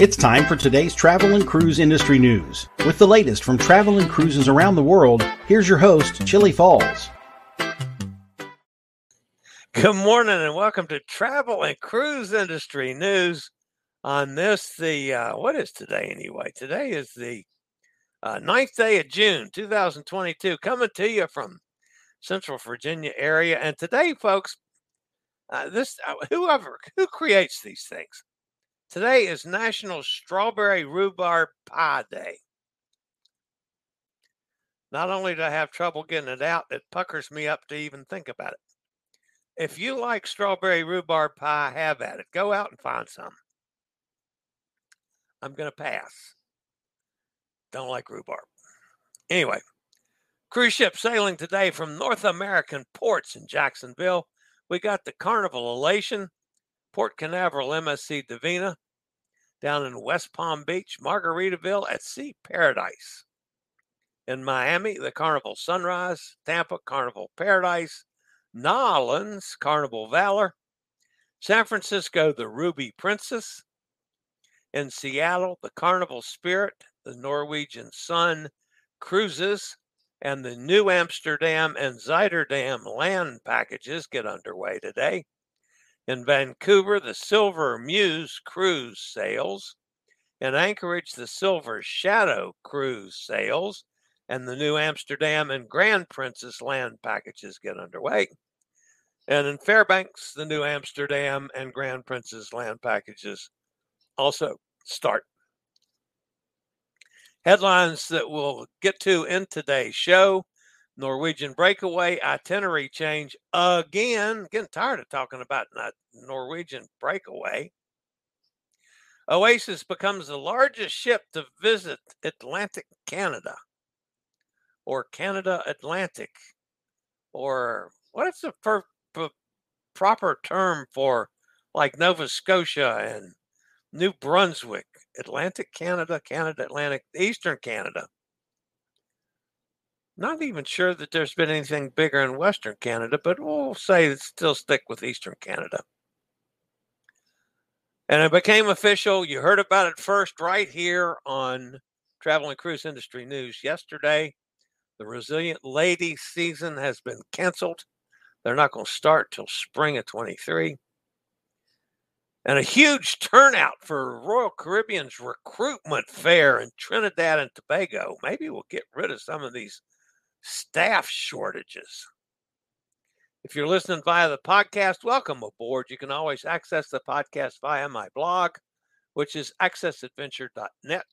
It's time for today's travel and cruise industry news. With the latest from travel and cruises around the world, here's your host, Chillie Falls. Good morning and welcome to Travel and Cruise Industry News. On this, the uh, what is today anyway? Today is the uh, ninth day of June, 2022, coming to you from Central Virginia area. And today, folks, uh, this uh, whoever who creates these things. Today is National Strawberry Rhubarb Pie Day. Not only do I have trouble getting it out, it puckers me up to even think about it. If you like strawberry rhubarb pie, have at it. Go out and find some. I'm going to pass. Don't like rhubarb. Anyway, cruise ship sailing today from North American ports in Jacksonville. We got the Carnival Elation, Port Canaveral MSC Divina, down in West Palm Beach, Margaritaville at Sea Paradise. In Miami, the Carnival Sunrise, Tampa, Carnival Paradise, Nolans, Carnival Valor, San Francisco, the Ruby Princess, in Seattle, the Carnival Spirit, the Norwegian Sun Cruises, and the Nieuw Amsterdam and Zuiderdam land packages get underway today. In Vancouver, the Silver Muse cruise sails. In Anchorage, the Silver Shadow cruise sails. And the Nieuw Amsterdam and Grand Princess land packages get underway. And in Fairbanks, the Nieuw Amsterdam and Grand Princess land packages also start. Headlines that we'll get to in today's show Norwegian breakaway itinerary change again. Getting tired of talking about that uh, Norwegian breakaway. Oasis becomes the largest ship to visit Atlantic Canada or Canada Atlantic or what is the per, per, proper term for like Nova Scotia and New Brunswick, Atlantic Canada, Canada Atlantic, Eastern Canada. Not even sure that there's been anything bigger in Western Canada, but we'll say it still stick with Eastern Canada. And it became official. You heard about it first right here on Travel and Cruise Industry News yesterday. The Resilient Lady season has been canceled. They're not going to start till spring of 23 and a huge turnout for Royal Caribbean's recruitment fair in Trinidad and Tobago. Maybe we'll get rid of some of these staff shortages. If you're listening via the podcast, welcome aboard. You can always access the podcast via my blog, which is accessadventure.net,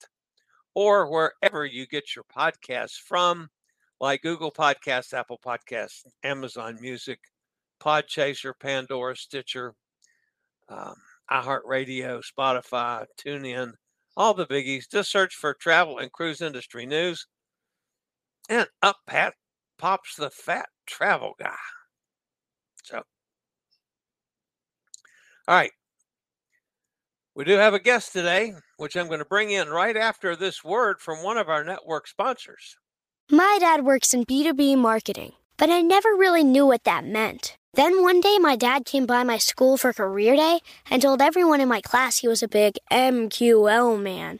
or wherever you get your podcasts from, like Google Podcasts, Apple Podcasts, Amazon Music, Podchaser, Pandora, Stitcher. Um, iHeartRadio, Spotify, TuneIn, all the biggies. Just search for travel and cruise industry news. And up pat pops the fat travel guy. So, all right. We do have a guest today, which I'm going to bring in right after this word from one of our network sponsors. My dad works in B2B marketing, but I never really knew what that meant. Then one day, my dad came by my school for career day and told everyone in my class he was a big MQL man.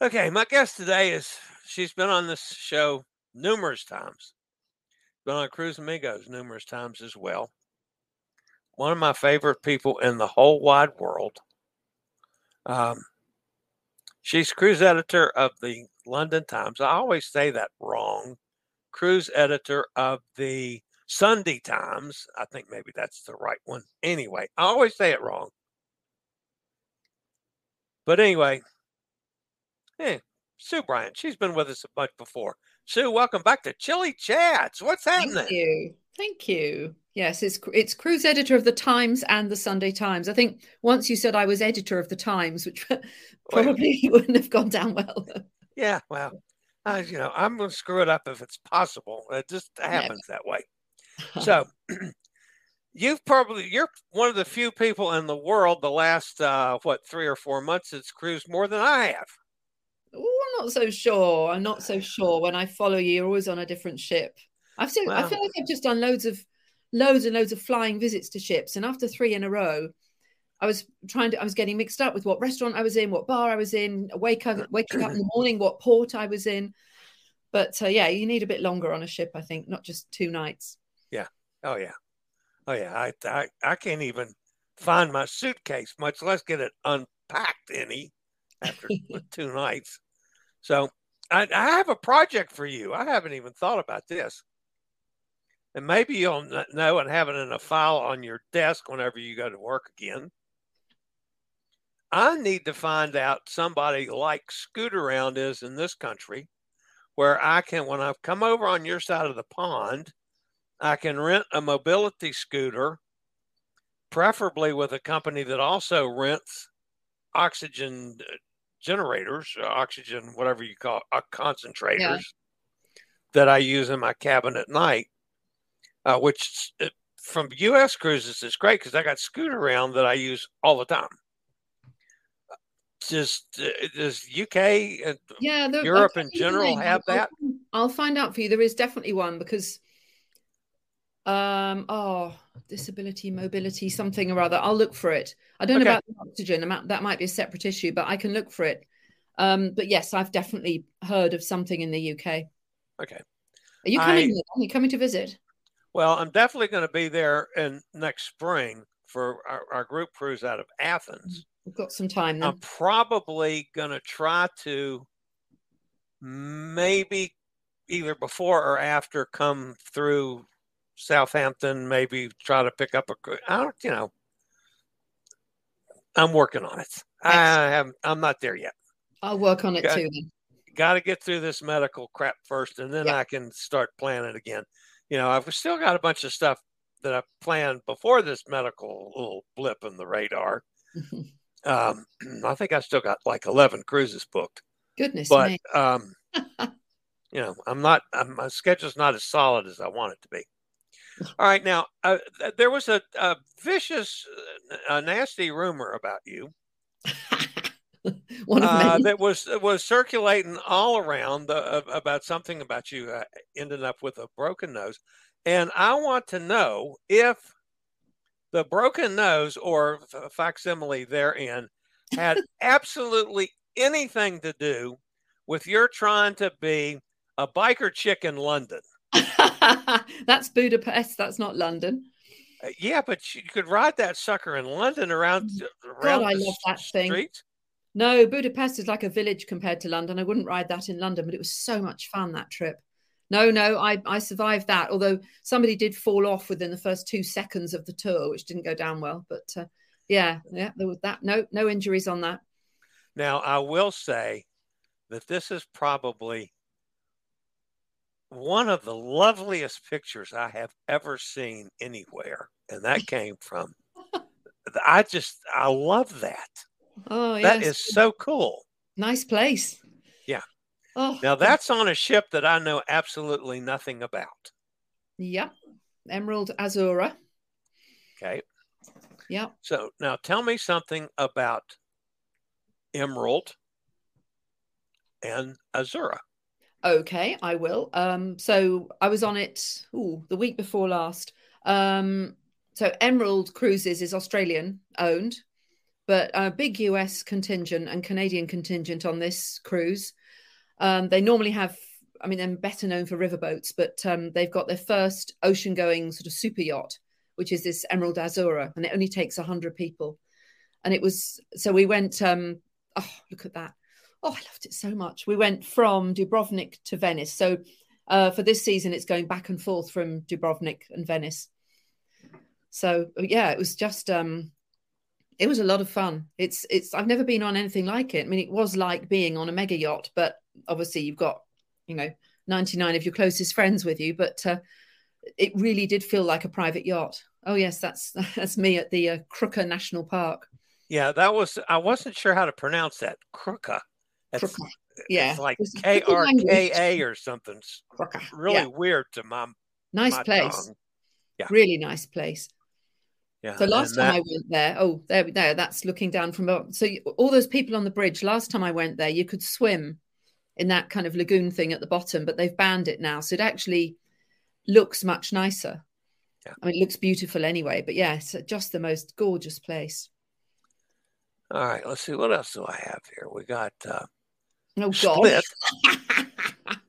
Okay, my guest today is she's been on this show numerous times. Been on Cruise Amigos numerous times as well. One of my favorite people in the whole wide world. Um, she's cruise editor of the London Times. I always say that wrong. Cruise editor of the Sunday Times. I think maybe that's the right one. Anyway, I always say it wrong. But anyway, Hey, Sue Bryant. She's been with us a bunch before. Sue, welcome back to Chilly Chats. What's happening? Thank you. Thank you. Yes, it's it's cruise editor of the Times and the Sunday Times. I think once you said I was editor of the Times, which probably well, wouldn't have gone down well. Yeah, well, I, you know, I'm going to screw it up if it's possible. It just happens that way. So, you've probably you're one of the few people in the world the last uh, what three or four months that's cruised more than I have. Not so sure. I'm not so sure. When I follow you, you're always on a different ship. I've seen. I feel like I've just done loads of, loads and loads of flying visits to ships, and after three in a row, I was trying to. I was getting mixed up with what restaurant I was in, what bar I was in, wake up, waking up in the morning, what port I was in. But uh, yeah, you need a bit longer on a ship, I think, not just two nights. Yeah. Oh yeah. Oh yeah. I I, I can't even find my suitcase, much less get it unpacked any after two nights. So I, I, have a project for you. I haven't even thought about this. And maybe you'll know and have it in a file on your desk whenever you go to work again. I need to find out somebody like Scootaround is in this country where I can, when I've come over on your side of the pond, I can rent a mobility scooter, preferably with a company that also rents oxygen uh, generators, uh, oxygen, whatever you call uh, concentrators yeah. that I use in my cabin at night, uh, which uh, from U.S. cruises is great because I got Scootaround that I use all the time. Just uh, does UK and yeah, the, Europe in general have that? I'll find out for you. There is definitely one because um oh disability mobility something or other i'll look for it. I don't okay. know about the oxygen that might be a separate issue but i can look for it. Um but yes i've definitely heard of something in the uk okay. Are you coming I, are you coming to visit? Well i'm definitely going to be there in next spring for our, our group cruise out of athens. We've got some time then. i'm probably going to try to maybe either before or after come through Southampton, maybe try to pick up a. I don't, you know, I'm working on it. I have. I'm not there yet. I'll work on it got, too. Got to get through this medical crap first, and then yep. I can start planning again. You know, I've still got a bunch of stuff that I planned before this medical little blip in the radar. um, I think I still got like 11 cruises booked. Goodness but, me. um, you know, I'm not, I'm, my schedule's not as solid as I want it to be. All right, now uh, there was a, a vicious, uh, nasty rumor about you. One of uh, that was was circulating all around the, about something about you uh, ending up with a broken nose, and I want to know if the broken nose or facsimile therein had absolutely anything to do with your trying to be a biker chick in London. that's Budapest. That's not London. Uh, yeah, but you could ride that sucker in London around. Mm. around God, I love that thing. No, Budapest is like a village compared to London. I wouldn't ride that in London, but it was so much fun that trip. No, no, I, I survived that. Although somebody did fall off within the first two seconds of the tour, which didn't go down well. But uh, yeah, yeah, there was that. No, no injuries on that. Now I will say that this is probably one of the loveliest pictures I have ever seen anywhere, and that came from. I just I love that. Oh, yes. that is so cool. Nice place. Yeah. Oh, Now that's on a ship that I know absolutely nothing about. Yep. Emerald Azzurra. Okay. Yep. So now tell me something about Emerald and Azzurra. Okay, I will. Um, so I was on it ooh, the week before last. Um, so Emerald Cruises is Australian owned, but a big US contingent and Canadian contingent on this cruise. Um, they normally have, I mean, they're better known for riverboats, but um, they've got their first ocean going sort of super yacht, which is this Emerald Azzurra, and it only takes 100 people. And it was, so we went, um, oh, look at that. Oh, I loved it so much. We went from Dubrovnik to Venice. So uh, for this season, it's going back and forth from Dubrovnik and Venice. So yeah, it was just um, it was a lot of fun. It's it's I've never been on anything like it. I mean, it was like being on a mega yacht, but obviously you've got you know 99 of your closest friends with you, but uh, it really did feel like a private yacht. Oh yes, that's that's me at the uh, Krka National Park. Yeah, that was I wasn't sure how to pronounce that. Krka. It's. Yeah, it's like K R. K A or something. It's Krka. really Yeah, weird to my, nice my place. tongue. Yeah. Really nice place. Yeah. So last time that- I went there, oh, there we go. That's looking down from. So you, all those people on the bridge. Last time I went there, you could swim in that kind of lagoon thing at the bottom, but they've banned it now, so it actually looks much nicer. Yeah. I mean, it looks beautiful anyway. But yeah, just the most gorgeous place. All right, let's see what else do I have here. We got uh, Oh God!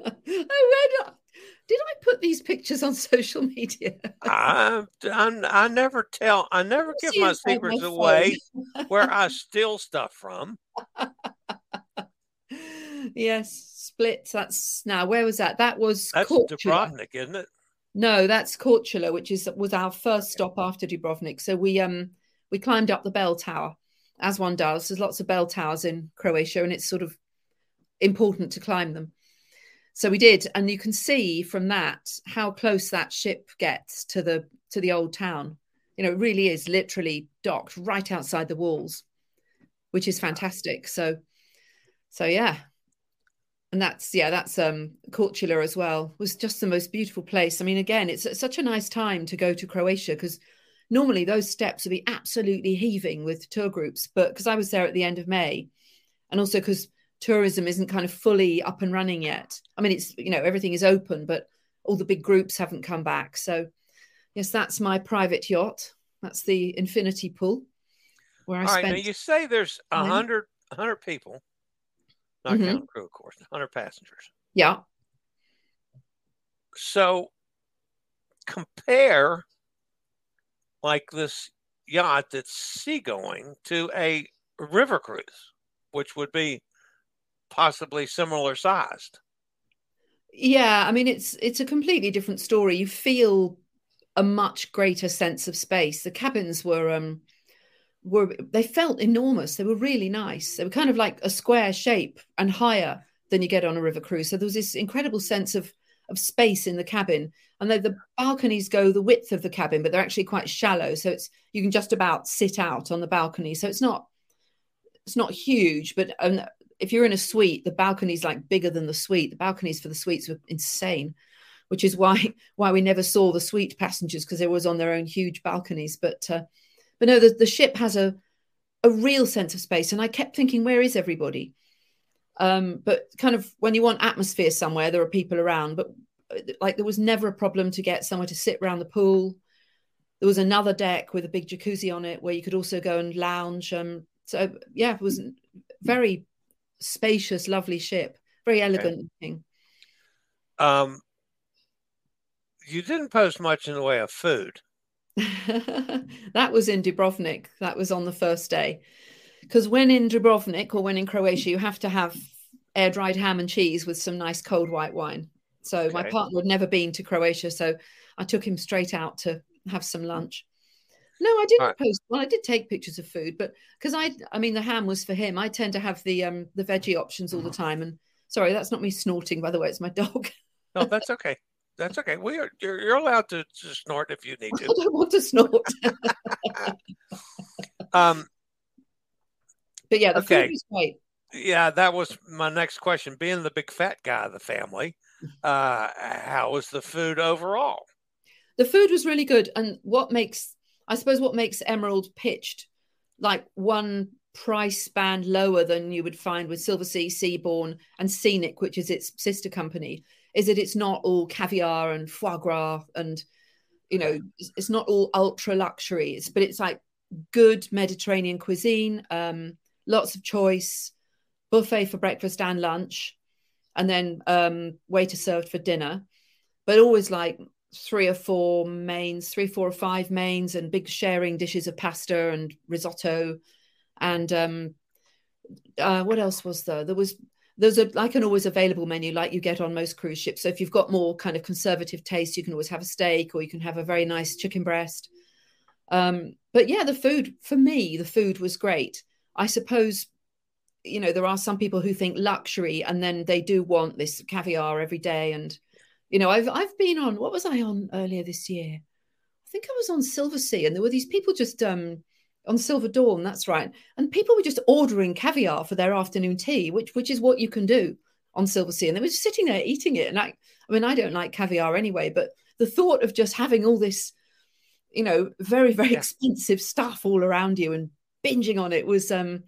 I read. Did I put these pictures on social media? I, I I never tell I never give my inside my secrets away where I steal stuff from. yes, split. That's now. Where was that? That was That's Korčula. Dubrovnik, isn't it? No, that's Korčula, which is was our first stop after Dubrovnik. So we um we climbed up the bell tower, as one does. There's lots of bell towers in Croatia, and it's sort of important to climb them. So we did, and you can see from that how close that ship gets to the to the old town. You know, it really is literally docked right outside the walls, which is fantastic. So, so yeah, and that's yeah, that's um Korčula as well. Was just the most beautiful place. I mean, again, it's such a nice time to go to Croatia because normally those steps would be absolutely heaving with tour groups, but because I was there at the end of May, and also because tourism isn't kind of fully up and running yet. I mean, it's you know everything is open, but all the big groups haven't come back. So, yes, that's my private yacht. That's the Infinity Pool where I All right, spent. now you say there's a hundred a hundred people, not Mhm. counting crew, of course, hundred passengers. Yeah, So compare like this yacht that's seagoing to a river cruise, which would be possibly similar sized. yeah. I mean, it's it's a completely different story. You feel a much greater sense of space. The cabins were um were they felt enormous. They were really nice. They were kind of like a square shape and higher than you get on a river cruise. So there was this incredible sense of of space in the cabin. And the, the balconies go the width of the cabin, but they're actually quite shallow. So it's you can just about sit out on the balcony. So it's not it's not huge, but um, if you're in a suite, the balcony's like bigger than the suite. The balconies for the suites were insane, which is why why we never saw the suite passengers because they was on their own huge balconies. But uh, but no, the, the ship has a a real sense of space, and I kept thinking, where is everybody? Um, but kind of when you want atmosphere somewhere, there are people around. But uh, like there was never a problem to get somewhere to sit around the pool. There was another deck with a big jacuzzi on it where you could also go and lounge. Um, so yeah, it was very spacious, lovely ship, very elegant okay. looking. Um, you didn't post much in the way of food. that was in Dubrovnik. That was on the first day. Because when in Dubrovnik or when in Croatia, you have to have air dried ham and cheese with some nice cold white wine. So okay. my partner had never been to Croatia, so I took him straight out to have some lunch. No, I didn't right. post. Well, I did take pictures of food, but because I, I mean, the ham was for him. I tend to have the um the veggie options all the time. And sorry, that's not me snorting, by the way. It's my dog. no, that's okay. That's okay. We are you're, you're allowed to, to snort if you need to. I don't want to snort. um, but yeah, the okay. food was great. Yeah, that was my next question. Being the big fat guy of the family, uh, how was the food overall? The food was really good, and what makes I suppose what makes Emerald pitched like one price band lower than you would find with Silversea, Seabourn, and Scenic, which is its sister company, is that it's not all caviar and foie gras and you know it's not all ultra luxuries, but it's like good Mediterranean cuisine, um, lots of choice, buffet for breakfast and lunch, and then um, waiter served for dinner, but always like three or four mains, three, four or five mains, and big sharing dishes of pasta and risotto. And um, uh, what else was there? There was there's a like an always available menu like you get on most cruise ships. So if you've got more kind of conservative taste, you can always have a steak or you can have a very nice chicken breast. Um, but yeah, the food for me, the food was great. I suppose you know there are some people who think luxury and then they do want this caviar every day and you know, I've I've been on what was I on earlier this year? I think I was on Silversea, and there were these people just um on Silver Dawn, that's right. And people were just ordering caviar for their afternoon tea, which which is what you can do on Silversea, And they were just sitting there eating it. And I I mean, I don't like caviar anyway, but the thought of just having all this, you know, very, very yeah. expensive stuff all around you and binging on it was um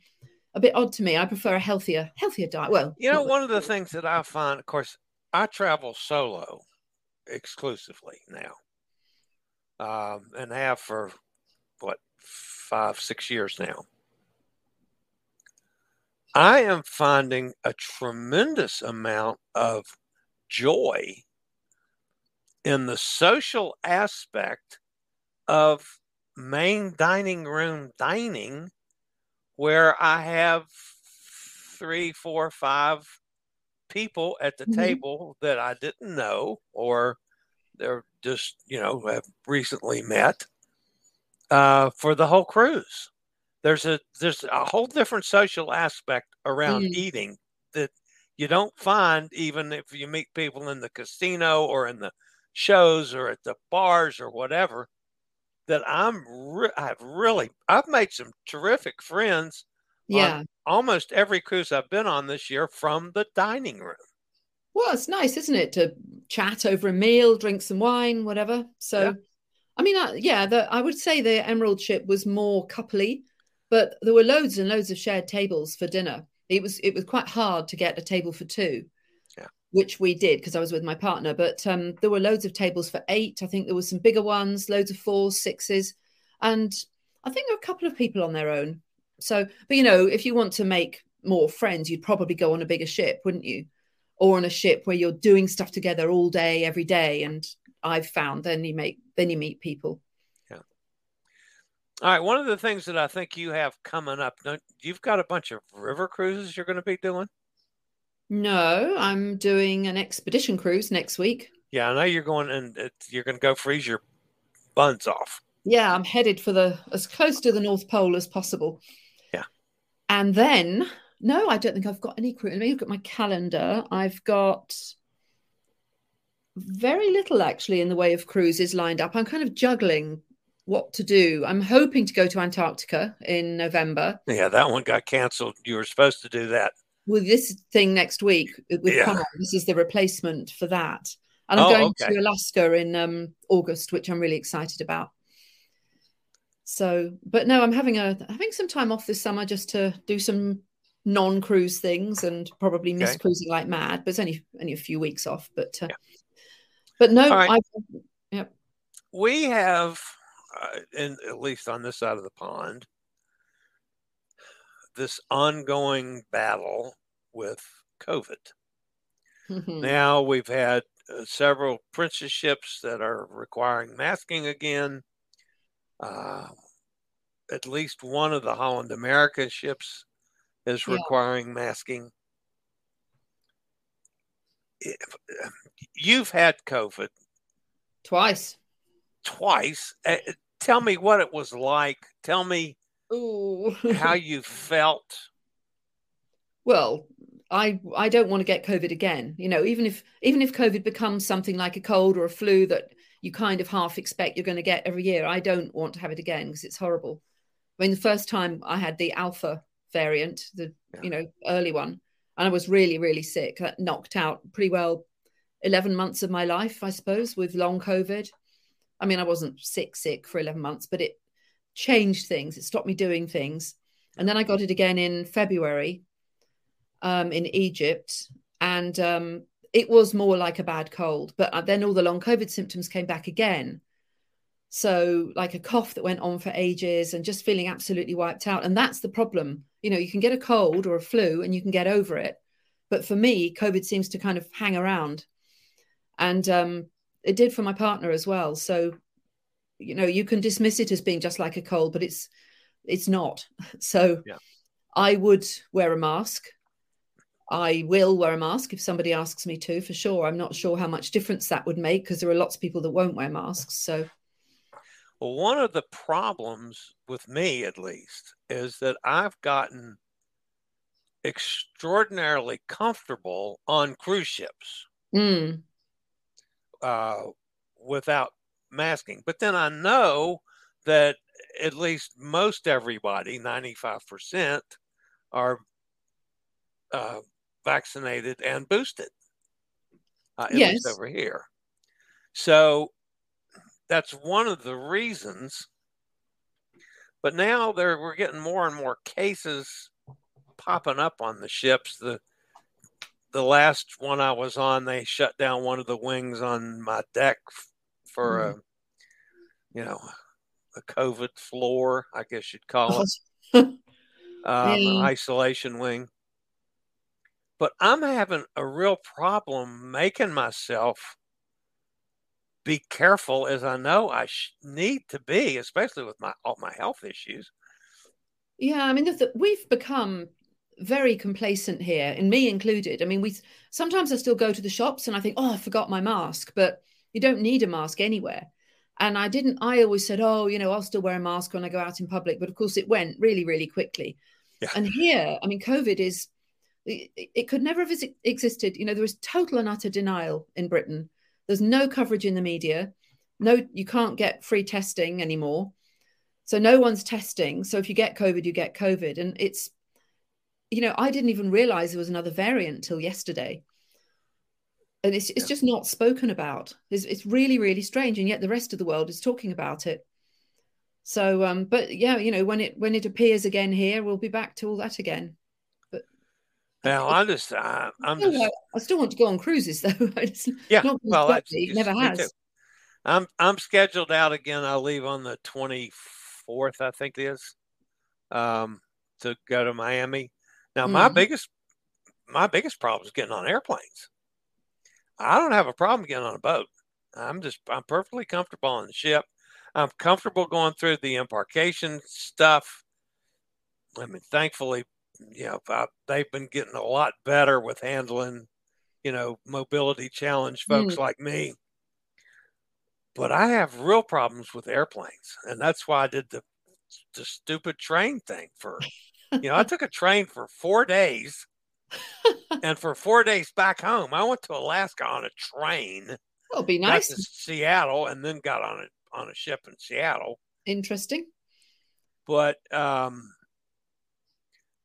a bit odd to me. I prefer a healthier, healthier diet. Well, you know, one of the things that I find, of course, I travel solo exclusively now, um, and have for what five, six years now. I am finding a tremendous amount of joy in the social aspect of main dining room dining, where I have three, four, five people at the mm-hmm. table that I didn't know or they're just, you know, have recently met uh, for the whole cruise. There's a there's a whole different social aspect around mm-hmm. eating that you don't find even if you meet people in the casino or in the shows or at the bars or whatever that I'm re- I've really I've made some terrific friends yeah almost every cruise I've been on this year from the dining room. Well, it's nice, isn't it, to chat over a meal, drink some wine, whatever. So, yeah. I mean, uh, yeah, the, I would say the Emerald ship was more coupley, but there were loads and loads of shared tables for dinner. It was it was quite hard to get a table for two, yeah. which we did because I was with my partner. But um, there were loads of tables for eight. I think there was some bigger ones, loads of fours, sixes, and I think there were a couple of people on their own. So, but you know, if you want to make more friends, you'd probably go on a bigger ship, wouldn't you? Or on a ship where you're doing stuff together all day, every day. And I've found then you make then you meet people. Yeah. All right. One of the things that I think you have coming up, you've got a bunch of river cruises you're going to be doing. No, I'm doing an expedition cruise next week. Yeah, I know you're going and uh, you're going to go freeze your buns off. Yeah, I'm headed for the as close to the North Pole as possible. And then, no, I don't think I've got any crew. Let me look at my calendar. I've got very little actually in the way of cruises lined up. I'm kind of juggling what to do. I'm hoping to go to Antarctica in November. Yeah, that one got canceled. You were supposed to do that. With this thing next week with yeah. Connor, this is the replacement for that. And I'm oh, going okay. to Alaska in um, August, which I'm really excited about. So, but no, I'm having a having some time off this summer just to do some non-cruise things and probably miss okay. cruising like mad. But it's only only a few weeks off. But uh, yeah. but no, right. I yeah. We have, uh, in at least on this side of the pond, this ongoing battle with COVID. Mm-hmm. Now we've had uh, several princess ships that are requiring masking again. Uh, at least one of the Holland America ships is yeah. requiring masking. If, you've had COVID twice. Twice. Uh, tell me what it was like. Tell me how you felt. Well, I I don't want to get COVID again. You know, even if even if COVID becomes something like a cold or a flu that you kind of half expect you're going to get every year, I don't want to have it again because it's horrible. I mean, the first time I had the alpha variant, the yeah. you know early one, and I was really really sick. That knocked out pretty well eleven months of my life, I suppose, with long COVID. I mean, I wasn't sick sick for eleven months, but it changed things. It stopped me doing things. And then I got it again in February um, in Egypt. And um, it was more like a bad cold. But uh, then all the long COVID symptoms came back again. So, like a cough that went on for ages and just feeling absolutely wiped out. And that's the problem. You know, you can get a cold or a flu and you can get over it. But for me, COVID seems to kind of hang around. And um, it did for my partner as well. So you know you can dismiss it as being just like a cold but it's it's not so yeah. i would wear a mask i will wear a mask if somebody asks me to for sure i'm not sure how much difference that would make because there are lots of people that won't wear masks so well one of the problems with me at least is that i've gotten extraordinarily comfortable on cruise ships mm. uh, without masking. But then I know that at least most everybody, 95%, are uh, vaccinated and boosted, uh, at yes. least over here. So that's one of the reasons. But now there we're getting more and more cases popping up on the ships. The the last one I was on, they shut down one of the wings on my deck for mm. a you know a COVID floor, I guess you'd call it, um, isolation wing. But I'm having a real problem making myself be careful as I know I sh- need to be, especially with my all my health issues. Yeah, I mean, the, we've become very complacent here, and me included. I mean, we sometimes I still go to the shops and I think, oh, I forgot my mask, but you don't need a mask anywhere. And I didn't, I always said, oh, you know, I'll still wear a mask when I go out in public. But of course, it went really, really quickly. Yeah. And here, I mean, COVID is, it, could never have existed. You know, there was total and utter denial in Britain. There's no coverage in the media. No, you can't get free testing anymore. So no one's testing. So if you get COVID, you get COVID. And it's, you know, I didn't even realize there was another variant till yesterday and it's it's just not spoken about. It's, it's really really strange, and yet the rest of the world is talking about it. So, um, but yeah, you know, when it when it appears again here, we'll be back to all that again. Now I just I, I'm I still, just, I still want to go on cruises though. it's yeah, well, quickly, never has. I'm I'm scheduled out again. I leave on the 24th, I think it is, um, to go to Miami. Now, mm-hmm. my biggest my biggest problem is getting on airplanes. I don't have a problem getting on a boat. I'm just I'm perfectly comfortable on the ship. I'm comfortable going through the embarkation stuff. I mean, thankfully, you know, I, they've been getting a lot better with handling, you know, mobility challenge folks mm. like me. But I have real problems with airplanes, and that's why I did the the stupid train thing for. You know, I took a train for four days and for four days back home, I went to Alaska on a train. It'll be nice. to Seattle, and then got on a on a ship in Seattle. Interesting. But um,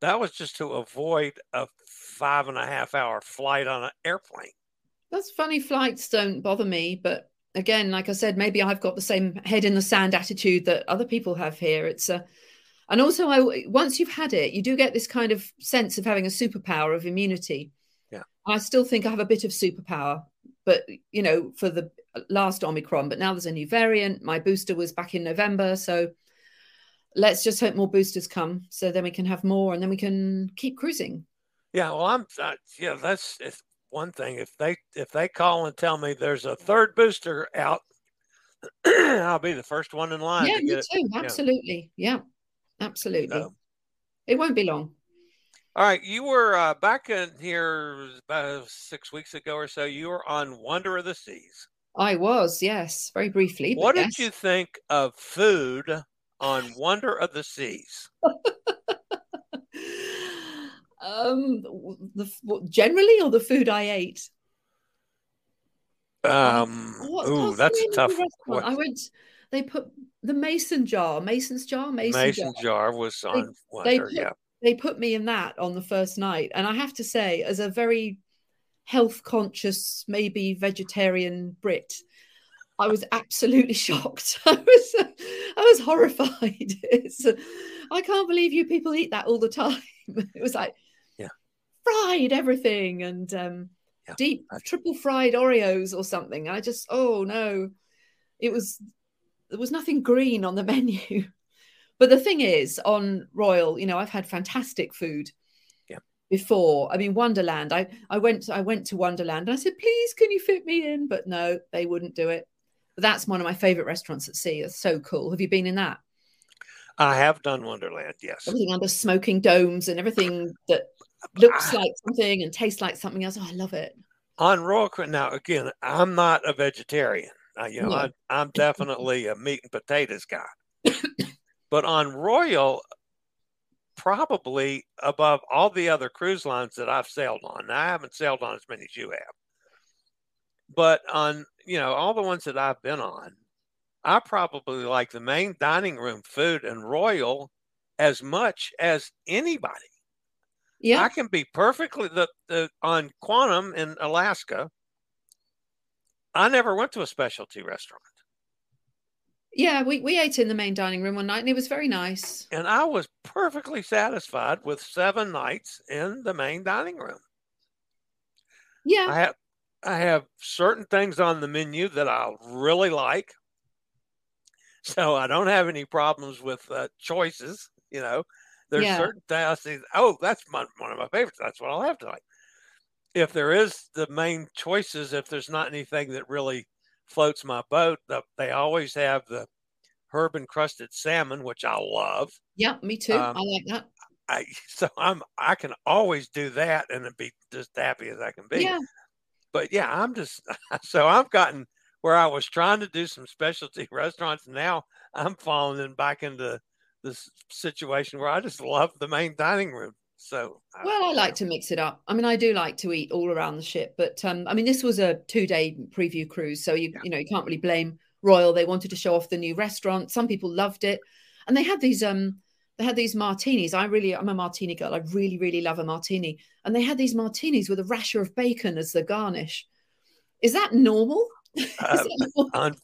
that was just to avoid a five and a half hour flight on an airplane. That's funny. Flights don't bother me, but again, like I said, maybe I've got the same head in the sand attitude that other people have here. It's a and also I, once you've had it you do get this kind of sense of having a superpower of immunity yeah i still think i have a bit of superpower but you know for the last omicron but now there's a new variant my booster was back in november so let's just hope more boosters come so then we can have more and then we can keep cruising Yeah, well, I'm. Uh, yeah, that's it's one thing. If they if they call and tell me there's a third booster out, I'll be the first one in line. Yeah, to me too. It, absolutely. Yeah, absolutely. So, it won't be long. all right, you were uh, back in here about six weeks ago or so. You were on Wonder of the Seas. I was, yes, very briefly. What yes. did you think of food on Wonder of the Seas? um, the what, generally or the food I ate. Um, What- ooh, that's a name of the tough. restaurant? I went. They put the mason jar, mason's jar, mason, Mason jar. jar was on they Wonder. put- yeah, They put me in that on the first night, and I have to say, as a very health conscious, maybe vegetarian Brit, I was absolutely shocked. I was, I was horrified. It's, I can't believe you people eat that all the time. It was like, Yeah. fried everything and um, Yeah, deep triple fried Oreos or something. I just, oh no, it was there was nothing green on the menu. But the thing is, on Royal, you know, I've had fantastic food Yeah. before. I mean, Wonderland. I I went I went to Wonderland and I said, please, can you fit me in? But no, they wouldn't do it. But that's one of my favorite restaurants at sea. It's so cool. Have you been in that? I have done Wonderland. Yes. Everything under smoking domes and everything that looks like something and tastes like something else. Oh, I love it. on Royal Cre- now again i'm not a vegetarian I, you know No. I, i'm definitely a meat and potatoes guy but on royal probably above all the other cruise lines that i've sailed on now, i haven't sailed on as many as you have but on you know all the ones that i've been on i probably like the main dining room food and royal as much as anybody Yeah. I can be perfectly the, the on Quantum in Alaska. I never went to a specialty restaurant, yeah, we, we ate in the main dining room one night and it was very nice. and I was perfectly satisfied with seven nights in the main dining room. Yeah. I have I have certain things on the menu that I really like, so I don't have any problems with uh, choices. You know, there's Yeah. certain things I see. Oh, that's my, one of my favorites. That's what I'll have tonight. If there is the main choices, if there's not anything that really floats my boat, the, they always have the herb encrusted salmon, which I love. Yeah, me too. Um, I like that. I so I'm I can always do that and be just happy as I can be. Yeah. But yeah, I'm just so I've gotten where I was trying to do some specialty restaurants. Now I'm falling in back into this situation where I just love the main dining room. So I- Well, I like to mix it up. I mean, I do like to eat all around the ship, but um, I mean, this was a two-day preview cruise, so you Yeah. you know you can't really blame Royal. They wanted to show off the new restaurant. Some people loved it, and they had these um they had these martinis. I really I'm a martini girl. I really really love a martini, and they had these martinis with a rasher of bacon as the garnish. Is that normal? Is uh, that normal?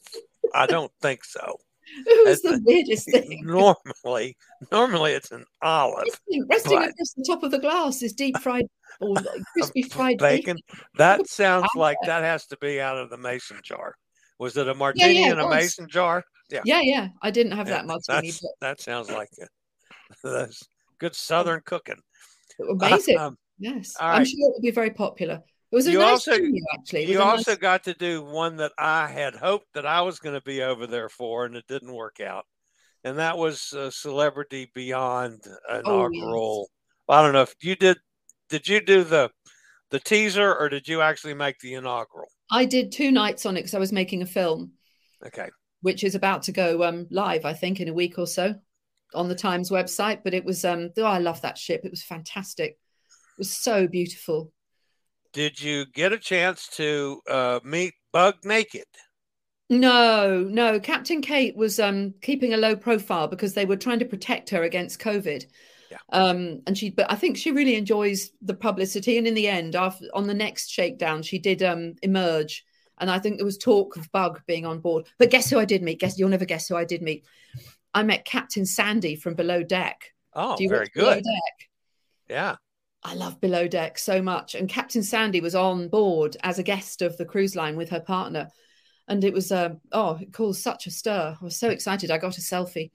I don't think so. it was the weirdest thing. Normally, normally it's an olive Resting, resting but- across the top of the glass is deep fried or crispy fried bacon. bacon. That sounds like that has to be out of the mason jar. Was it a martini yeah, in it a was. mason jar? Yeah. Yeah, yeah. I didn't have Yeah, that martini, but that sounds like a, that's good Southern cooking. amazing. Um, yes, all I'm sure it will be very popular. It was a You nice also- venue, actually. You a nice- also got to do one that I had hoped that I was going to be over there for, and it didn't work out. And that was uh, Celebrity Beyond Oh, inaugural. I don't know if you did. Did you do the the teaser, or did you actually make the inaugural? I did two nights on it because I was making a film, Okay. which is about to go um, live, I think, in a week or so on the Times website. But it was, um, oh, I love that ship. It was fantastic. It was so beautiful. Did you get a chance to uh, meet Bug Naked? No, no. Captain Kate was um, keeping a low profile because they were trying to protect her against COVID. Yeah. Um, and she, but I think she really enjoys the publicity. And in the end, after on the next shakedown, she did um, emerge. And I think there was talk of Bug being on board. But guess who I did meet? Guess you'll never guess who I did meet. I met Captain Sandy from Below Deck. Oh, Do you very good. Yeah. I love Below Deck so much. And Captain Sandy was on board as a guest of the cruise line with her partner. And it was, uh, oh, it caused such a stir. I was so excited. I got a selfie, Very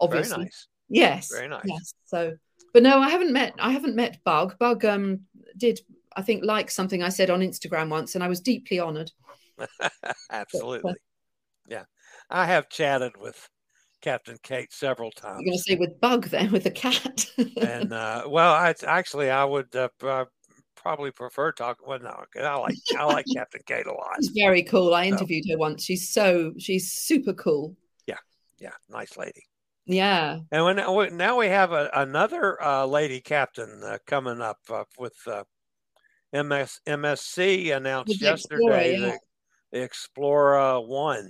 obviously. nice. Yes. Very nice. Yes. So, But no, I haven't met. I haven't met Bug. Bug um did I think like something I said on Instagram once, and I was deeply honoured. Absolutely, yeah. I have chatted with Captain Kate several times. You're going to say with Bug then, with the cat. and uh, well, I actually I would uh, probably prefer talking. Well, no, I like I like Captain Kate a lot. She's very cool. I interviewed so. her once. She's so she's super cool. Yeah, yeah, nice lady. Yeah. And when now we have a, another uh, lady captain uh, coming up uh, with MS MSC announced yesterday Explorer, yeah. the, the Explora I.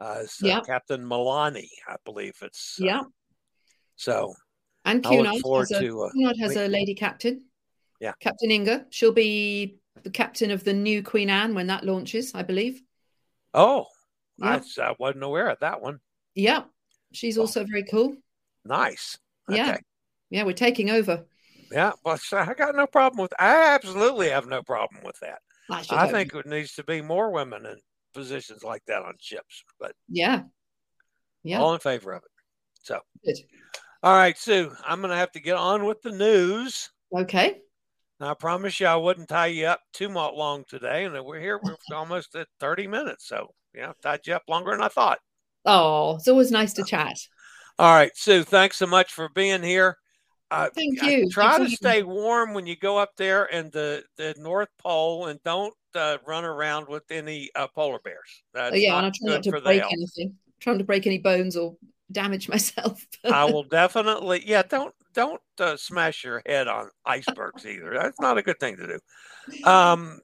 Uh. Captain Melani, I believe it's. Uh, yeah. So. And Cunard has, a, to, uh, Cunard has a lady captain. Yeah. Captain Inga. She'll be the captain of the new Queen Anne when that launches, I believe. Oh, yeah. I, I wasn't aware of that one. Yeah. She's also very cool. Nice. Okay. Yeah. Yeah, we're taking over. Yeah, well, I got no problem with. I absolutely have no problem with that. I, I think it needs to be more women in positions like that on ships. But yeah, yeah, all in favor of it. So, Good. all right, Sue, I'm going to have to get on with the news. Okay. I promise you, I wouldn't tie you up too much long today, and we're here. We're almost at 30 minutes, so yeah, tied you up longer than I thought. Oh, it's always nice to chat. All right, Sue, thanks so much for being here. Uh, Thank you. try Thank to stay warm when you go up there in the, the North Pole and don't uh, run around with any uh, polar bears. That's oh, yeah, and I'm trying not to break anything. I'm trying to break any bones or damage myself. I will definitely, yeah, don't don't uh, smash your head on icebergs either. That's not a good thing to do. Um,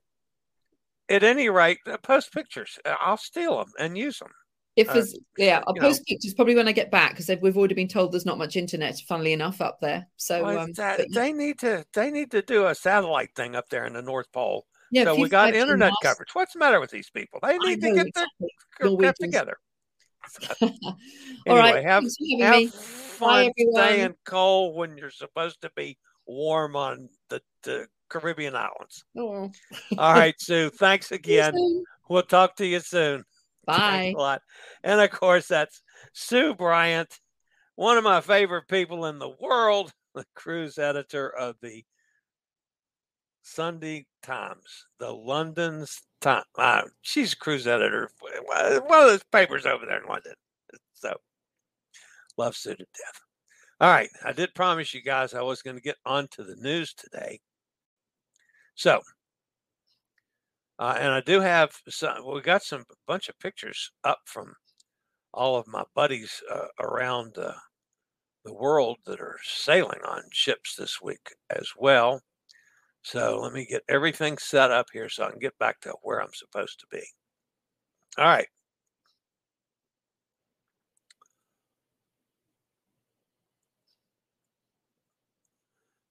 at any rate, uh, post pictures. I'll steal them and use them. If uh, there's, yeah, I'll post know. pictures probably when I get back because we've already been told there's not much internet, funnily enough, up there. So well, um, that, they need to they need to do a satellite thing up there in the North Pole. Yeah, so we got internet coverage. What's the matter with these people? They need to get exactly. their crap together. anyway, All right. have, have fun staying cold when you're supposed to be warm on the, the Caribbean islands. Oh. All right, Sue. Thanks again. We'll talk to you soon. Bye. a lot. And of course, that's Sue Bryant, one of my favorite people in the world, the cruise editor of the Sunday Times, the London's Time. Uh, she's a cruise editor, one of those papers over there in London. So, love Sue to death. All right, I did promise you guys I was going to get onto the news today. So, uh, and I do have some, we got some bunch of pictures up from all of my buddies uh, around uh, the world that are sailing on ships this week as well. So let me get everything set up here so I can get back to where I'm supposed to be. All right.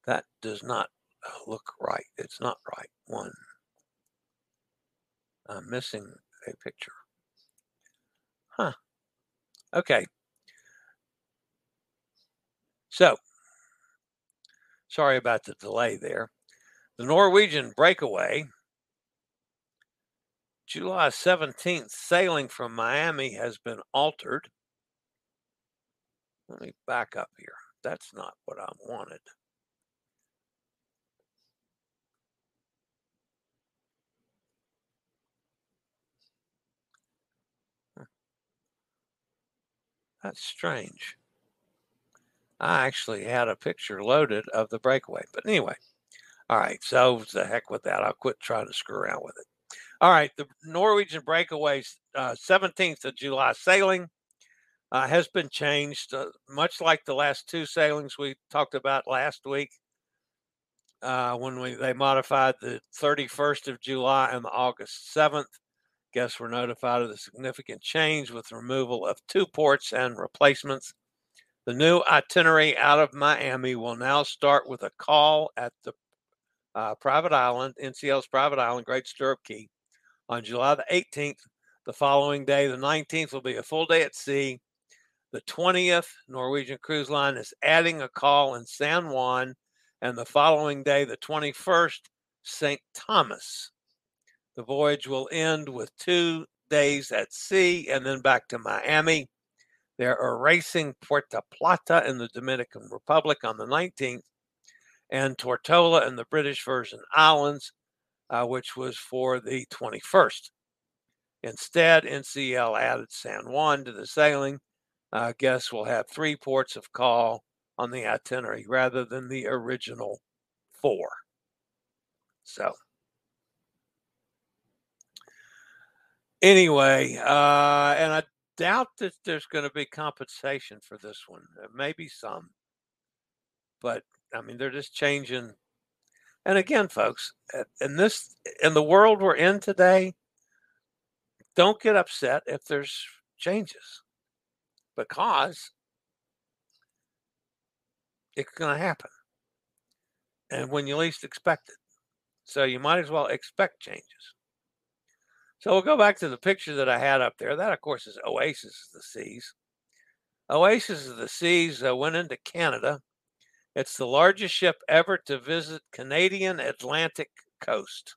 That does not look right. It's not right. One. I'm missing a picture. Huh. Okay. So, sorry about the delay there. The Norwegian breakaway, July 17th, sailing from Miami has been altered. Let me back up here. That's not what I wanted. That's strange. I actually had a picture loaded of the breakaway. But anyway, all right. So the heck with that. I'll quit trying to screw around with it. All right. The Norwegian breakaway, uh, 17th of July sailing uh, has been changed, uh, much like the last two sailings we talked about last week. Uh, when we they modified the 31st of July and the August 7th. Guests were notified of the significant change with the removal of two ports and replacements. The new itinerary out of Miami will now start with a call at the uh, private island, NCL's private island, Great Stirrup Cay, on July the 18th. The following day, the 19th, will be a full day at sea. The 20th, Norwegian Cruise Line is adding a call in San Juan, and the following day, the 21st, St. Thomas. The voyage will end with two days at sea and then back to Miami. They're erasing Puerto Plata in the Dominican Republic on the 19th and Tortola in the British Virgin Islands, uh, which was for the 21st. Instead, NCL added San Juan to the sailing. Uh, guests will have three ports of call on the itinerary rather than the original four. So, anyway, uh, and I doubt that there's going to be compensation for this one. Maybe some, but I mean, they're just changing. And again, folks, in this in the world we're in today, don't get upset if there's changes because it's going to happen. And when you least expect it. So you might as well expect changes. So we'll go back to the picture that I had up there. That, of course, is Oasis of the Seas. Oasis of the Seas uh, went into Canada. It's the largest ship ever to visit Canadian Atlantic coast.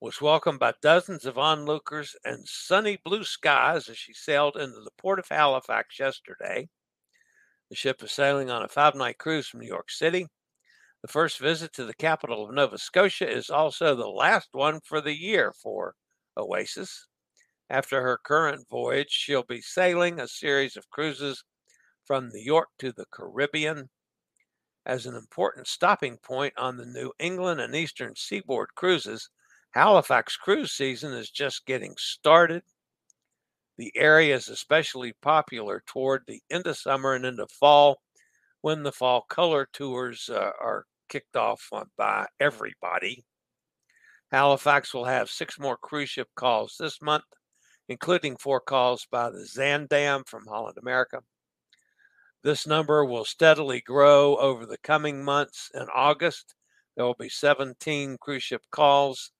Was welcomed by dozens of onlookers and sunny blue skies as she sailed into the port of Halifax yesterday. The ship is sailing on a five night cruise from New York City. The first visit to the capital of Nova Scotia is also the last one for the year for Oasis. After her current voyage, she'll be sailing a series of cruises from New York to the Caribbean. As an important stopping point on the New England and Eastern Seaboard cruises, Halifax cruise season is just getting started. The area is especially popular toward the end of summer and into fall when the fall color tours uh, are kicked off by everybody. Halifax will have six more cruise ship calls this month, including four calls by the Zaandam from Holland America. This number will steadily grow over the coming months. In August, there will be 17 cruise ship calls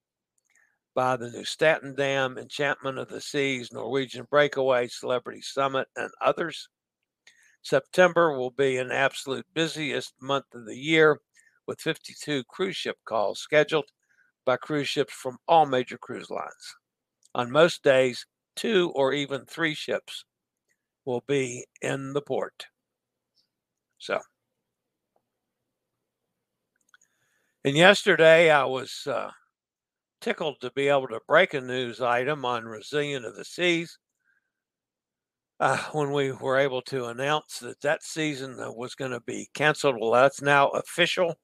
by the Nieuw Statendam, Enchantment of the Seas, Norwegian Breakaway, Celebrity Summit, and others. September will be an absolute busiest month of the year with 52 cruise ship calls scheduled by cruise ships from all major cruise lines. On most days, two or even three ships will be in the port. So, and yesterday I was uh, tickled to be able to break a news item on Resilient of the Seas uh, when we were able to announce that that season was going to be canceled. Well, that's now official.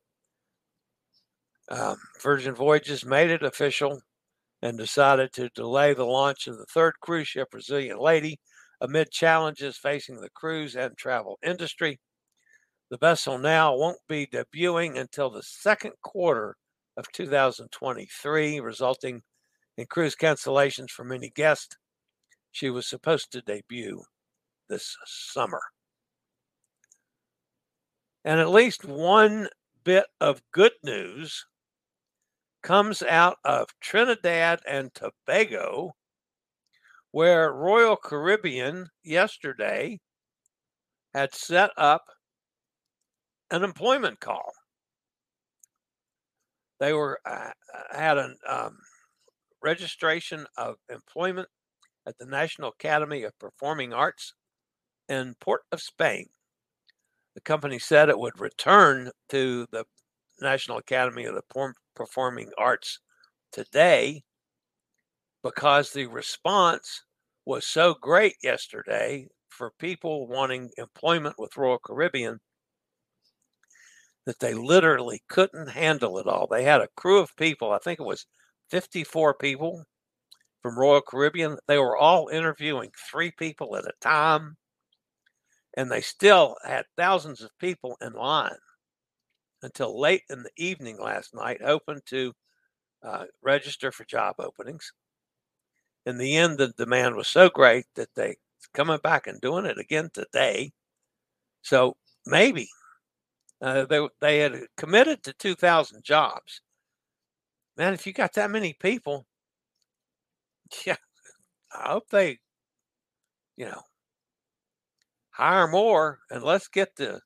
Um, Virgin Voyages made it official and decided to delay the launch of the third cruise ship, Resilient Lady, amid challenges facing the cruise and travel industry. The vessel now won't be debuting until the second quarter of 2023, resulting in cruise cancellations for many guests. She was supposed to debut this summer. And at least one bit of good news comes out of Trinidad and Tobago, where Royal Caribbean yesterday had set up an employment call. They were uh, had a um, registration of employment at the National Academy of Performing Arts in Port of Spain. The company said it would return to the National Academy of the Performing Arts today because the response was so great yesterday for people wanting employment with Royal Caribbean that they literally couldn't handle it all. They had a crew of people, I think it was 54 people from Royal Caribbean. They were all interviewing three people at a time, and they still had thousands of people in line until late in the evening last night, hoping to uh, register for job openings. In the end, the demand was so great that they coming back and doing it again today. So maybe uh, they they had committed to 2,000 jobs. Man, if you got that many people, yeah, I hope they, you know, hire more and let's get the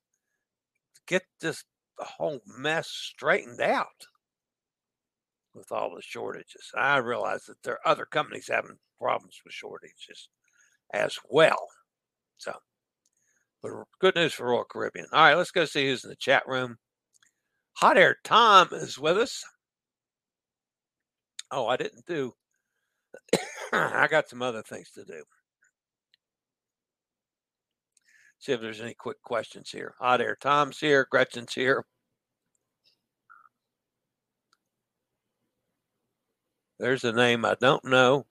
get this whole mess straightened out with all the shortages. I realize that there are other companies having problems with shortages as well. So, but good news for Royal Caribbean. All right, let's go see who's in the chat room. Hot Air Tom is with us. Oh, I didn't do. I got some other things to do. See if there's any quick questions here. Hot Air Tom's here. Gretchen's here. There's a name I don't know.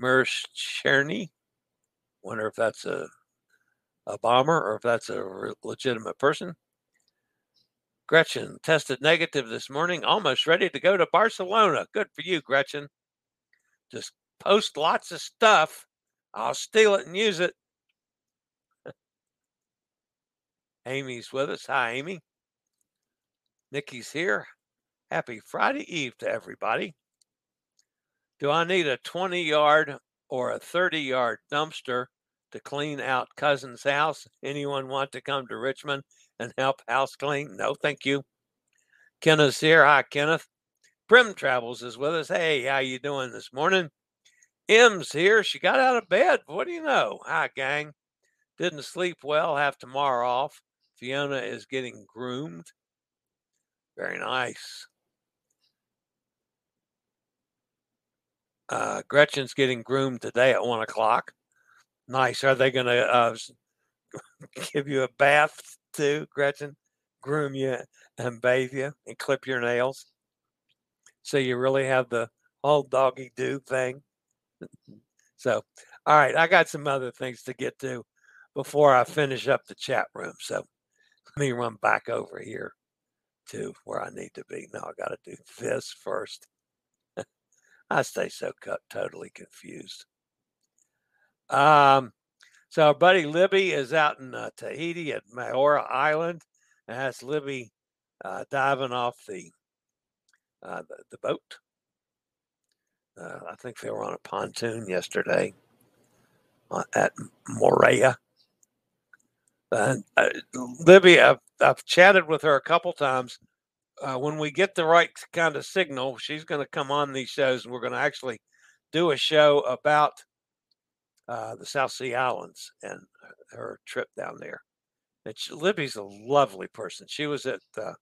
Mersh Cherny. Wonder if that's a a bomber or if that's a re- legitimate person. Gretchen tested negative this morning, almost ready to go to Barcelona. Good for you, Gretchen. Just post lots of stuff. I'll steal it and use it. Amy's with us. Hi, Amy. Nikki's here. Happy Friday Eve to everybody. Do I need a 20 yard or a 30 yard dumpster to clean out cousin's house? Anyone want to come to Richmond and help house clean? No, thank you. Kenneth's here. Hi, Kenneth. Prim Travels is with us. Hey, how you doing this morning? M's here. She got out of bed. What do you know? Hi, gang. Didn't sleep well. Have tomorrow off. Fiona is getting groomed. Very nice. Uh, Gretchen's getting groomed today at one o'clock. Nice. Are they going to uh, give you a bath too, Gretchen? Groom you and bathe you and clip your nails? So you really have the whole doggy do thing. so, all right, I got some other things to get to before I finish up the chat room. So let me run back over here to where I need to be. Now I got to do this first. I stay so cut, totally confused. Um, so our buddy Libby is out in uh, Tahiti at Moorea Island, and that's Libby uh, diving off the, uh, the, the boat. Uh, I think they were on a pontoon yesterday uh, at Moorea. And uh, Libby, I've, I've chatted with her a couple times uh, when we get the right kind of signal, she's going to come on these shows, and we're going to actually do a show about uh, the South Sea Islands and her trip down there. And she, Libby's a lovely person. She was at uh,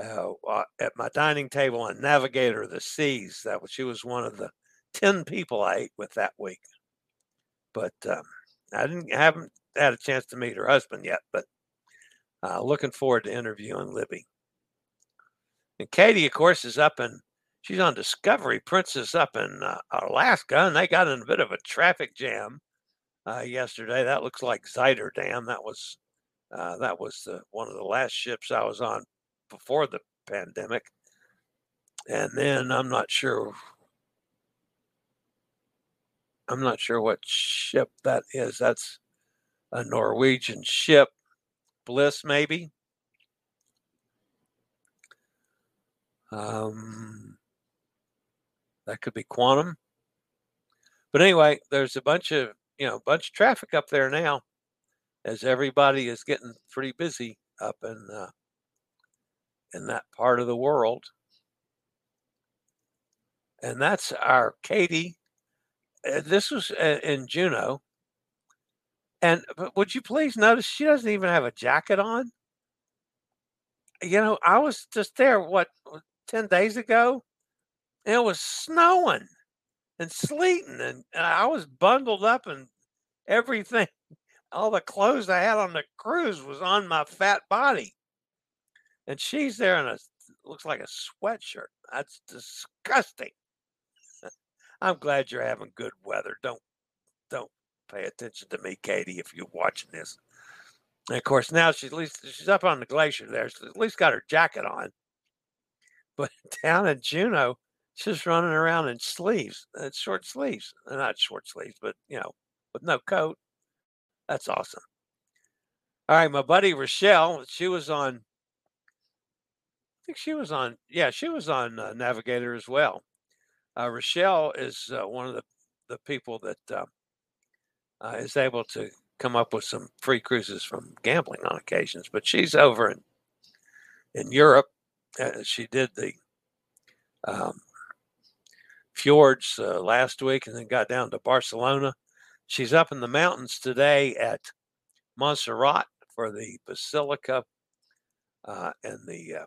uh, at my dining table on Navigator of the Seas. That was, she was one of the ten people I ate with that week. But um, I didn't haven't had a chance to meet her husband yet. But uh, looking forward to interviewing Libby. And Katie, of course, is up in, she's on Discovery Princess up in uh, Alaska, and they got in a bit of a traffic jam uh, yesterday. That looks like Zuiderdam. That was uh, that was the, one of the last ships I was on before the pandemic. And then I'm not sure. I'm not sure what ship that is. That's a Norwegian ship, Bliss, maybe. Um, that could be quantum. But anyway, there's a bunch of you know bunch of traffic up there now, as everybody is getting pretty busy up in uh, in that part of the world. And that's our Katie. Uh, this was uh, in Juneau. And would you please notice she doesn't even have a jacket on? You know, I was just there, what, 10 days ago, and it was snowing and sleeting, and I was bundled up and everything. All the clothes I had on the cruise was on my fat body. And she's there in a looks like a sweatshirt. That's disgusting. I'm glad you're having good weather. Don't don't pay attention to me, Katie, if you're watching this. And of course, now she's at least she's up on the glacier there. She's at least got her jacket on. But down in Juneau, she's running around in sleeves, uh, short sleeves, uh, not short sleeves, but you know, with no coat. That's awesome. All right, my buddy Rochelle, she was on. I think she was on. Yeah, she was on uh, Navigator as well. Uh, Rochelle is uh, one of the the people that uh, uh, is able to come up with some free cruises from gambling on occasions. But she's over in in Europe she did the um, fjords uh, last week and then got down to Barcelona. she's up in the mountains today at Montserrat for the Basilica uh, and the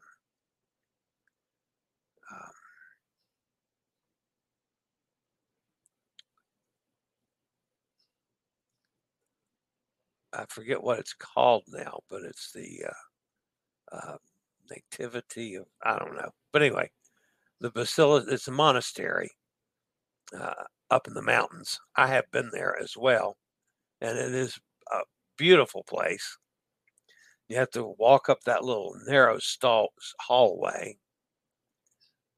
I forget what it's called now, but it's the uh, uh, nativity of I don't know. But anyway, the basilica it's a monastery uh, up in the mountains. I have been there as well, and it is a beautiful place. You have to walk up that little narrow stall hallway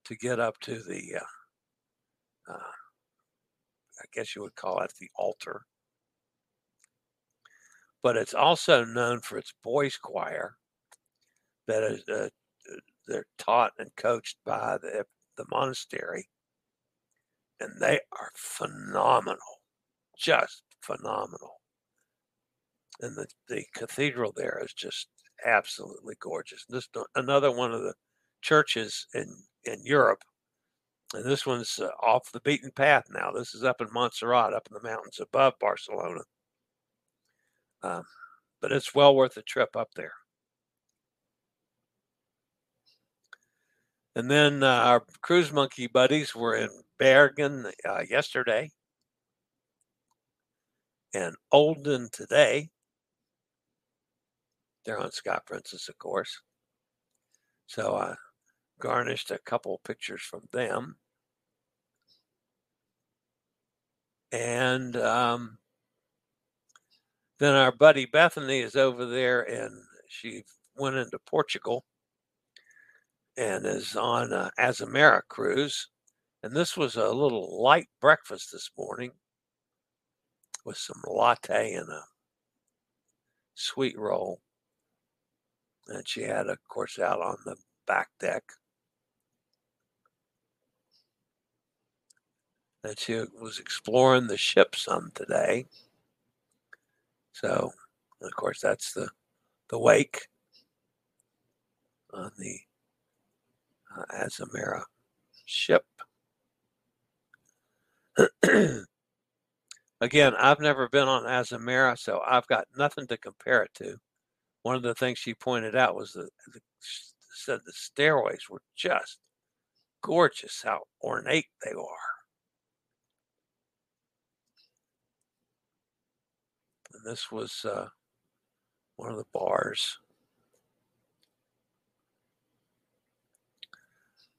to get up to the. Uh, uh, I guess you would call it the altar but it's also known for its boys choir that is uh, they're taught and coached by the, the monastery and they are phenomenal just phenomenal. And the, the cathedral there is just absolutely gorgeous. This another one of the churches in in europe and this one's uh, off the beaten path now. This is up in montserrat up in the mountains above barcelona um, but it's well worth the trip up there. And then uh, our cruise monkey buddies were in Bergen uh, yesterday and Olden today. They're on Scott Princess, of course. So I garnished a couple pictures from them. And um, then our buddy Bethany is over there and she went into Portugal and is on a Azamara cruise. And this was a little light breakfast this morning with some latte and a sweet roll. And she had, of course, out on the back deck. And she was exploring the ship some today. So, of course, that's the the wake on the uh, Azamara ship. Again, I've never been on Azamara, so I've got nothing to compare it to. One of the things she pointed out was that the, said the stairways were just gorgeous, how ornate they are. This was uh, one of the bars.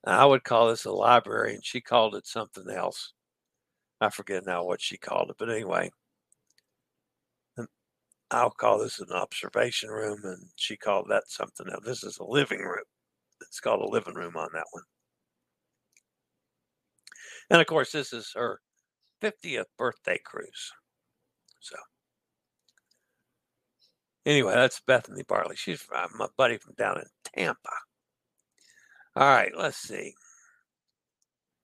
I would call this a library, and she called it something else. I forget now what she called it, but anyway, I'll call this an observation room, and she called that something else. This is a living room. It's called a living room on that one. And of course, this is her 50th birthday cruise. So. Anyway, that's Bethany Barley. She's my buddy from down in Tampa. All right, let's see.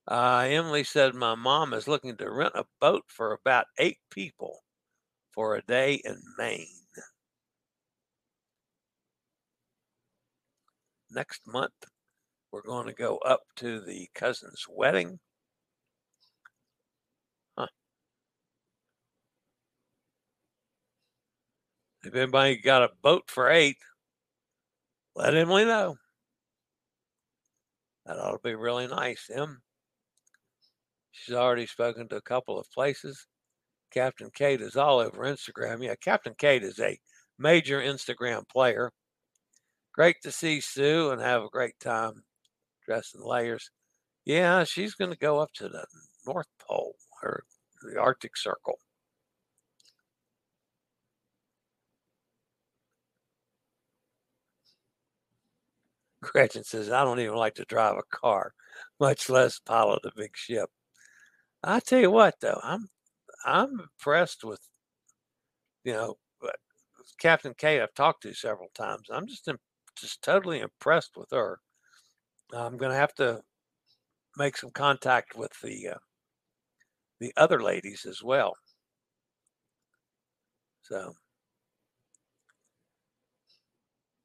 Uh, Emily said my mom is looking to rent a boat for about eight people for a day in Maine. Next month, we're going to go up to the cousin's wedding If anybody got a boat for eight, let Emily know. That ought to be really nice. Em, she's already spoken to a couple of places. Captain Kate is all over Instagram. Yeah, Captain Kate is a major Instagram player. Great to see Sue and have a great time dressing layers. Yeah, she's going to go up to the North Pole or the Arctic Circle. Gretchen says, I don't even like to drive a car, much less pilot a big ship. I tell you what, though, I'm I'm impressed with, you know, Captain Kate. I've talked to several times. I'm just just totally impressed with her. I'm going to have to make some contact with the uh, the other ladies as well. So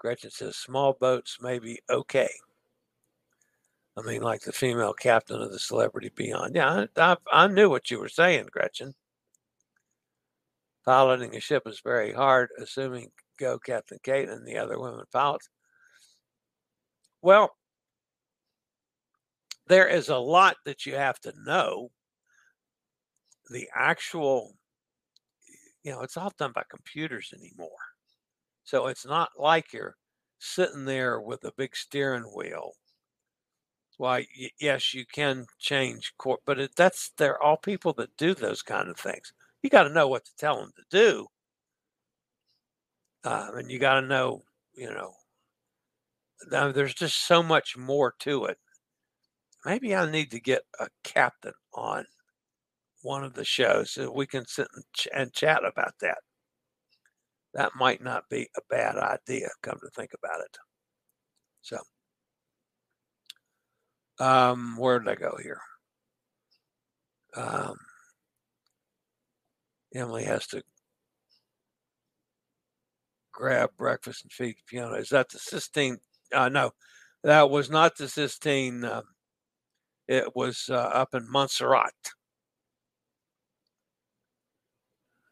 Gretchen says small boats may be okay. I mean, like the female captain of the Celebrity Beyond. Yeah, I, I, I knew what you were saying, Gretchen. Piloting a ship is very hard, assuming go Captain Kate and the other women pilots. Well, there is a lot that you have to know. The actual, you know, it's all done by computers anymore. So it's not like you're sitting there with a big steering wheel. Why, yes, you can change court, but it, that's they're all people that do those kind of things. You got to know what to tell them to do, uh, and you got to know, you know, there's just so much more to it maybe I need to get a captain on one of the shows so we can sit and, ch- and chat about that. That might not be a bad idea, come to think about it. So, um, where did I go here? Um, Emily has to grab breakfast and feed Fiona. Is that the Sistine? Uh, no, that was not the Sistine um, it was uh, up in Montserrat.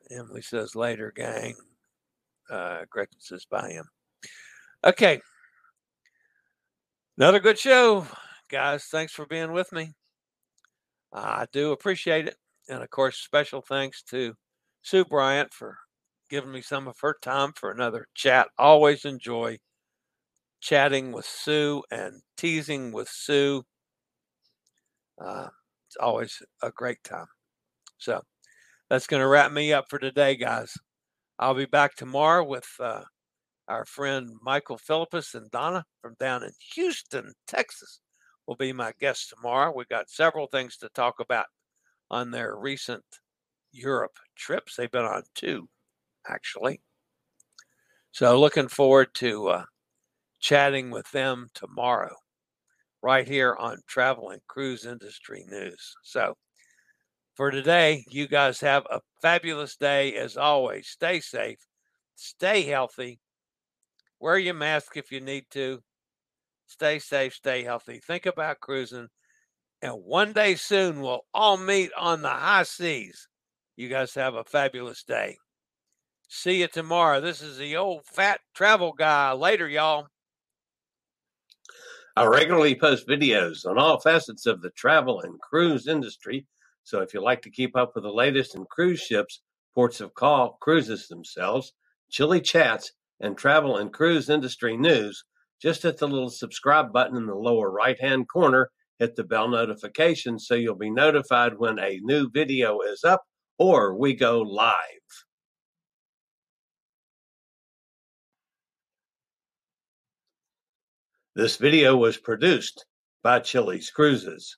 Emily says later, gang. Uh, says by him. Okay. Another good show, guys. Thanks for being with me. I do appreciate it. And of course, special thanks to Sue Bryant for giving me some of her time for another chat. Always enjoy chatting with Sue and teasing with Sue uh, it's always a great time. So that's going to wrap me up for today, guys. I'll be back tomorrow with uh, our friend Michael Philippus and Donna from down in Houston, Texas. Will be my guests tomorrow. We've got several things to talk about on their recent Europe trips. They've been on two, actually. So looking forward to uh, chatting with them tomorrow right here on Travel and Cruise Industry News. So, for today, you guys have a fabulous day as always. Stay safe, stay healthy, wear your mask if you need to. Stay safe, stay healthy. Think about cruising. And one day soon, we'll all meet on the high seas. You guys have a fabulous day. See you tomorrow. This is the old fat travel guy. Later, y'all. I regularly post videos on all facets of the travel and cruise industry. So if you like to keep up with the latest in cruise ships, ports of call, cruises themselves, chilly chats, and travel and cruise industry news, just hit the little subscribe button in the lower right hand corner. Hit the bell notification so you'll be notified when a new video is up or we go live. This video was produced by Chili's Cruises.